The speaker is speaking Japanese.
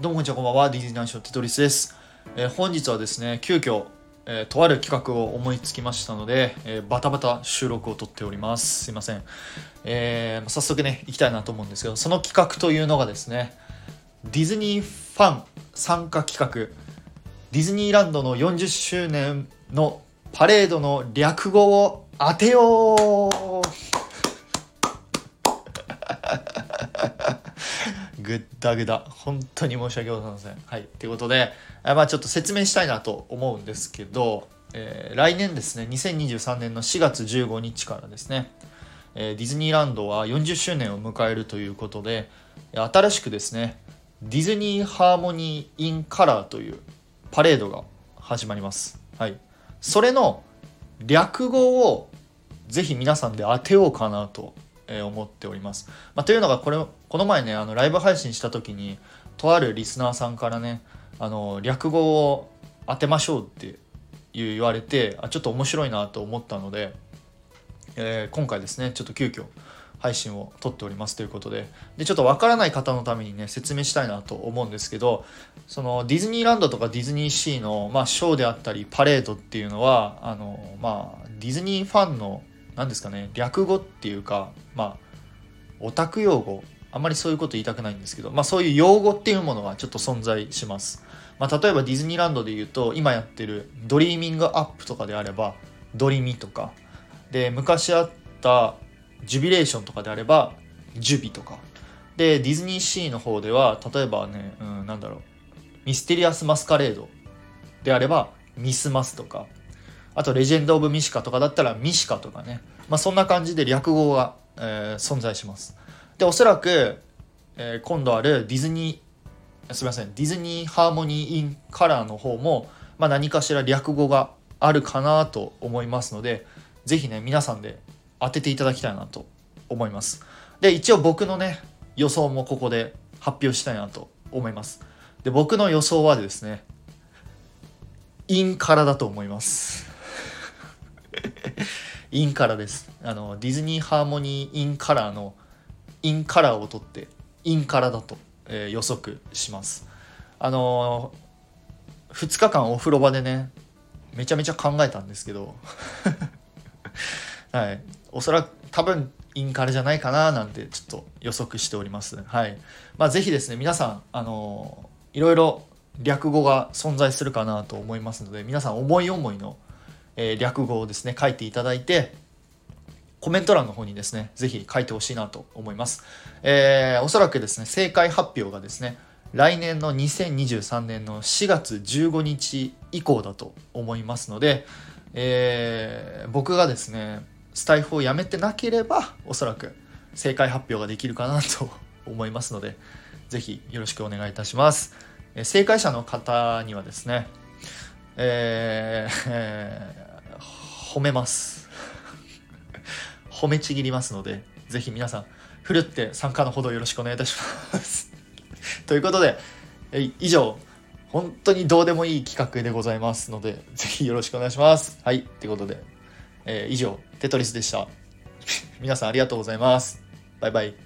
どうもこんにちは、こんばんは。ディズニーナンションテトリスです。えー本日はですね、急遽、えーとある企画を思いつきましたので、えーバタバタ収録を撮っております。すいません。えー早速ね、行きたいなと思うんですけど、その企画というのがですね、ディズニーファン参加企画、ディズニーランドの40周年のパレードの略語を当てようぐったぐだ本当に申し訳ございません。はい。ということでまあちょっと説明したいなと思うんですけど、えー来年ですね2023年の4月15日からですね、えーディズニーランドは40周年を迎えるということで新しくですねディズニーハーモニー・イン・カラーというパレードが始まります。はい。それの略語をぜひ皆さんで当てようかなとえ思っております。まあ、というのがこれこの前ねあのライブ配信した時にとあるリスナーさんからねあの略語を当てましょうって言われてあちょっと面白いなと思ったので、えー今回ですねちょっと急遽配信を撮っておりますということででちょっとわからない方のためにね説明したいなと思うんですけどそのディズニーランドとかディズニーシーの、まあ、ショーであったりパレードっていうのはあの、まあ、ディズニーファンの何ですかね略語っていうかまあオタク用語。あんまりそういうこと言いたくないんですけど、まあ、そういう用語っていうものがちょっと存在します、まあ、例えばディズニーランドで言うと今やってるドリーミングアップとかであればドリミとか。で昔あったジュビレーションとかであればジュビとか。でディズニーシーの方では例えばね、うん、なんだろうミステリアスマスカレードであればミスマスとか。あとレジェンド・オブ・ミシカとかだったらミシカとかね、まあ、そんな感じで略語が、えー存在します。でおそらく、えー今度あるディズニーすみませんディズニーハーモニー・イン・カラーの方も、まあ、何かしら略語があるかなと思いますのでぜひね皆さんで当てていただきたいなと思います。で一応僕のね予想もここで発表したいなと思います。で僕の予想はですねインカラだと思います。インカラです。あのディズニーハーモニーインカラーのインカラーを取ってインカラだと、えー予測します。あのー、2日間お風呂場でねめちゃめちゃ考えたんですけど はい。おそらく多分インカラじゃないかななんてちょっと予測しております。はい。まあぜひですね皆さんあのーいろいろ略語が存在するかなと思いますので皆さん思い思いの、えー略語をですね書いていただいてコメント欄の方にですねぜひ書いてほしいなと思います、えーおそらくですね正解発表がですね来年の2023年の4月15日以降だと思いますので、えー僕がですねスタイフをやめてなければおそらく正解発表ができるかなと思いますのでぜひよろしくお願いいたします。えー正解者の方にはですね、えーえー褒めます。褒めちぎりますので、ぜひ皆さん、ふるって参加のほどよろしくお願いいたします。ということで、え以上、本当にどうでもいい企画でございますので、ぜひよろしくお願いします。はい、ということで、えー以上、テトリスでした。皆さんありがとうございます。バイバイ。